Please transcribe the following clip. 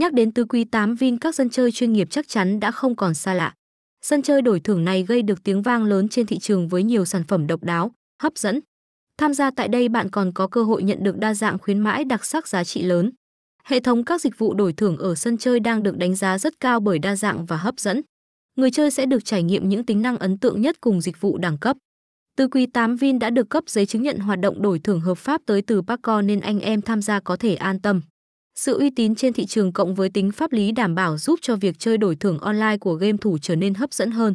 Nhắc đến tứ quý 8 Vin các sân chơi chuyên nghiệp chắc chắn đã không còn xa lạ. Sân chơi đổi thưởng này gây được tiếng vang lớn trên thị trường với nhiều sản phẩm độc đáo, hấp dẫn. Tham gia tại đây bạn còn có cơ hội nhận được đa dạng khuyến mãi đặc sắc giá trị lớn. Hệ thống các dịch vụ đổi thưởng ở sân chơi đang được đánh giá rất cao bởi đa dạng và hấp dẫn. Người chơi sẽ được trải nghiệm những tính năng ấn tượng nhất cùng dịch vụ đẳng cấp. Từ quý 8 Vin đã được cấp giấy chứng nhận hoạt động đổi thưởng hợp pháp tới từ Paco nên anh em tham gia có thể an tâm. Sự uy tín trên thị trường cộng với tính pháp lý đảm bảo giúp cho việc chơi đổi thưởng online của game thủ trở nên hấp dẫn hơn.